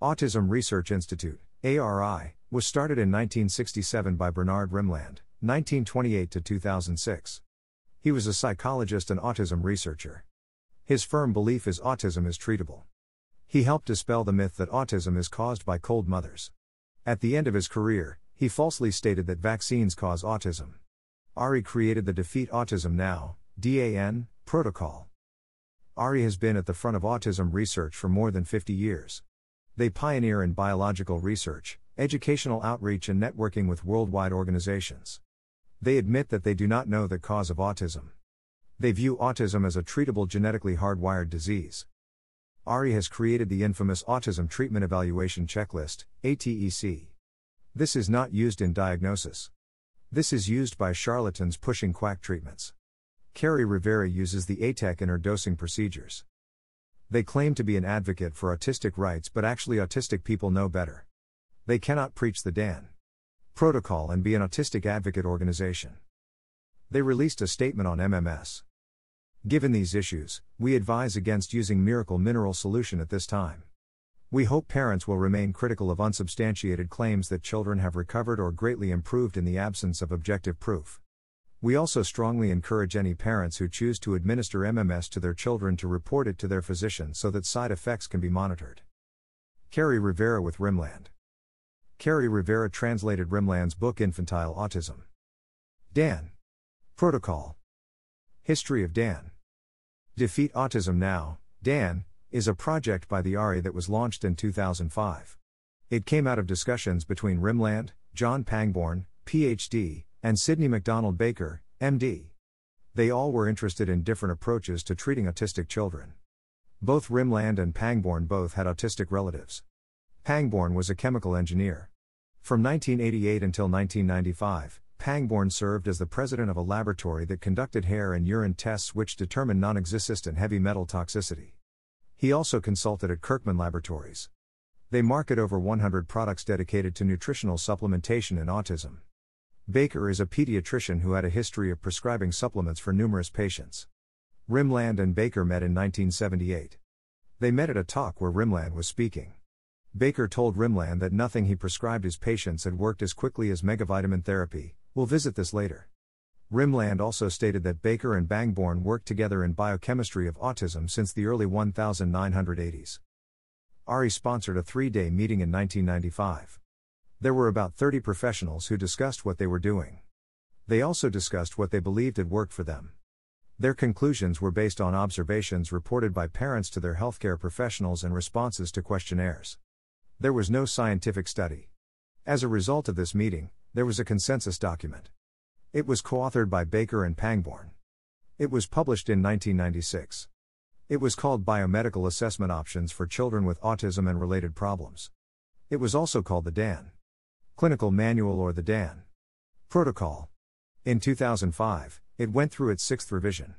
Autism Research Institute, ARI, was started in 1967 by Bernard Rimland, 1928 to 2006. He was a psychologist and autism researcher. His firm belief is autism is treatable. He helped dispel the myth that autism is caused by cold mothers. At the end of his career, he falsely stated that vaccines cause autism. Ari created the Defeat Autism Now DAN protocol. Ari has been at the front of autism research for more than 50 years. They pioneer in biological research, educational outreach, and networking with worldwide organizations. They admit that they do not know the cause of autism. They view autism as a treatable genetically hardwired disease. Ari has created the infamous Autism Treatment Evaluation Checklist, ATEC. This is not used in diagnosis. This is used by charlatans pushing quack treatments. Kerri Rivera uses the ATEC in her dosing procedures. They claim to be an advocate for autistic rights, but actually, autistic people know better. They cannot preach the DAN protocol and be an autistic advocate organization. They released a statement on MMS. Given these issues, we advise against using miracle mineral solution at this time. We hope parents will remain critical of unsubstantiated claims that children have recovered or greatly improved in the absence of objective proof. We also strongly encourage any parents who choose to administer MMS to their children to report it to their physician so that side effects can be monitored. Kerri Rivera with Rimland. Kerri Rivera translated Rimland's book Infantile Autism. DAN. Protocol. History of DAN. Defeat Autism Now, DAN, is a project by the ARI that was launched in 2005. It came out of discussions between Rimland, John Pangborn, PhD, and Sidney MacDonald Baker, MD. They all were interested in different approaches to treating autistic children. Both Rimland and Pangborn both had autistic relatives. Pangborn was a chemical engineer. From 1988 until 1995, Pangborn served as the president of a laboratory that conducted hair and urine tests which determined non existent heavy metal toxicity. He also consulted at Kirkman Laboratories. They market over 100 products dedicated to nutritional supplementation in autism. Baker is a pediatrician who had a history of prescribing supplements for numerous patients. Rimland and Baker met in 1978. They met at a talk where Rimland was speaking. Baker told Rimland that nothing he prescribed his patients had worked as quickly as megavitamin therapy. We'll visit this later. Rimland also stated that Baker and Pangborn worked together in biochemistry of autism since the early 1980s. ARI sponsored a three day meeting in 1995. There were about 30 professionals who discussed what they were doing. They also discussed what they believed had worked for them. Their conclusions were based on observations reported by parents to their healthcare professionals and responses to questionnaires. There was no scientific study. As a result of this meeting, there was a consensus document. It was co authored by Baker and Pangborn. It was published in 1996. It was called Biomedical Assessment Options for Children with Autism and Related Problems. It was also called the DAN Clinical Manual or the DAN Protocol. In 2005, it went through its sixth revision.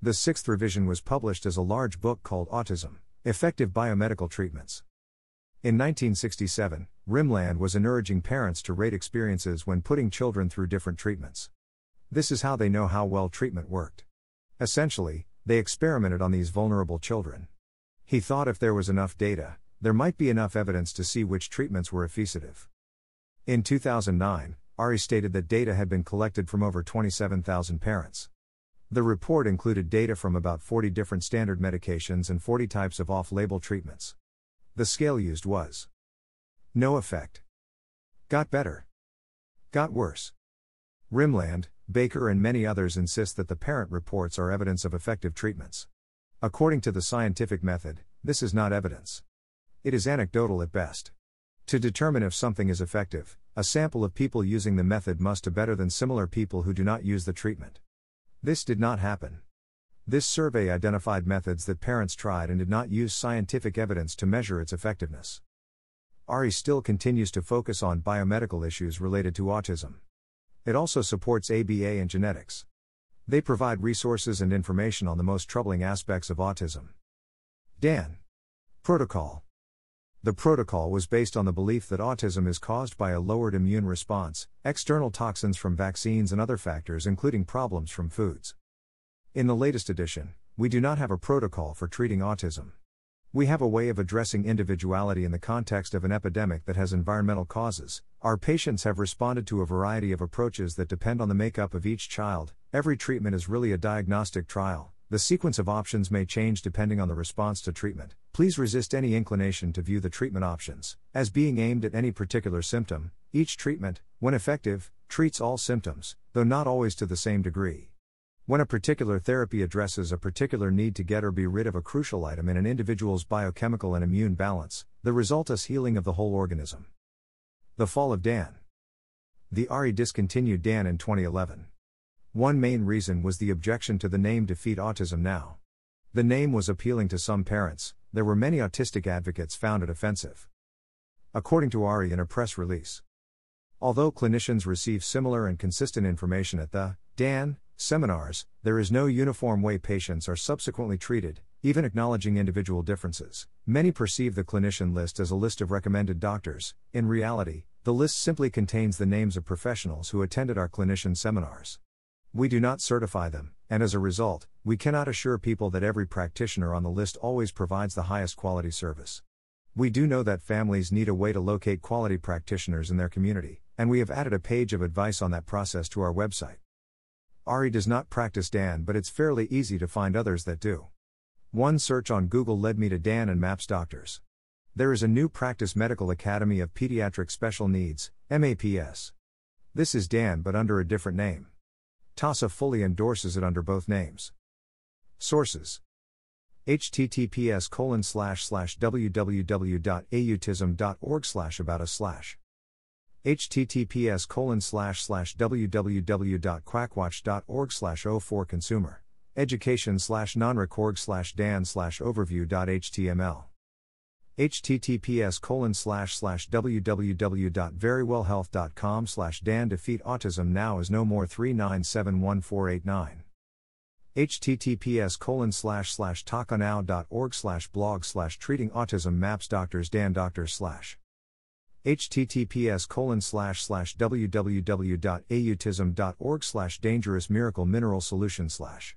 The sixth revision was published as a large book called Autism Effective Biomedical Treatments. In 1967, Rimland was encouraging parents to rate experiences when putting children through different treatments. This is how they know how well treatment worked. Essentially, they experimented on these vulnerable children. He thought if there was enough data, there might be enough evidence to see which treatments were efficacious. In 2009, Ari stated that data had been collected from over 27,000 parents. The report included data from about 40 different standard medications and 40 types of off label treatments. The scale used was No effect. Got better. Got worse. Rimland, Baker, and many others insist that the parent reports are evidence of effective treatments. According to the scientific method, this is not evidence. It is anecdotal at best. To determine if something is effective, a sample of people using the method must do better than similar people who do not use the treatment. This did not happen. This survey identified methods that parents tried and did not use scientific evidence to measure its effectiveness. ARI still continues to focus on biomedical issues related to autism. It also supports ABA and genetics. They provide resources and information on the most troubling aspects of autism. Dan. Protocol. The protocol was based on the belief that autism is caused by a lowered immune response, external toxins from vaccines, and other factors, including problems from foods. In the latest edition, we do not have a protocol for treating autism. We have a way of addressing individuality in the context of an epidemic that has environmental causes. Our patients have responded to a variety of approaches that depend on the makeup of each child. Every treatment is really a diagnostic trial. The sequence of options may change depending on the response to treatment. Please resist any inclination to view the treatment options as being aimed at any particular symptom. Each treatment, when effective, treats all symptoms, though not always to the same degree. When a particular therapy addresses a particular need to get or be rid of a crucial item in an individual's biochemical and immune balance, the result is healing of the whole organism. The fall of Dan. The ARI discontinued Dan in 2011. One main reason was the objection to the name Defeat Autism Now. The name was appealing to some parents, there were many autistic advocates found it offensive. According to ARI in a press release. Although clinicians receive similar and consistent information at the Dan seminars, there is no uniform way patients are subsequently treated, even acknowledging individual differences. Many perceive the clinician list as a list of recommended doctors. In reality, the list simply contains the names of professionals who attended our clinician seminars. We do not certify them, and as a result, we cannot assure people that every practitioner on the list always provides the highest quality service. We do know that families need a way to locate quality practitioners in their community, and we have added a page of advice on that process to our website. Ari does not practice Dan, but it's fairly easy to find others that do. One search on Google led me to Dan and MAPS doctors. There is a new Practice Medical Academy of Pediatric Special Needs, MAPS. This is Dan but under a different name. TACA fully endorses it under both names. Sources. https colon slash slash www.autism.org slash about a slash https colon slash slash www.quackwatch.org slash 04 consumer education slash non-record slash dan slash overview.html https colon slash slash www.verywellhealth.com slash dan defeat autism now is no more 3971489 https colon slash slash tacanow.org slash blog slash treating autism maps doctors dan doctors slash. https colon slash slash www.autism.org slash dangerous miracle mineral solution slash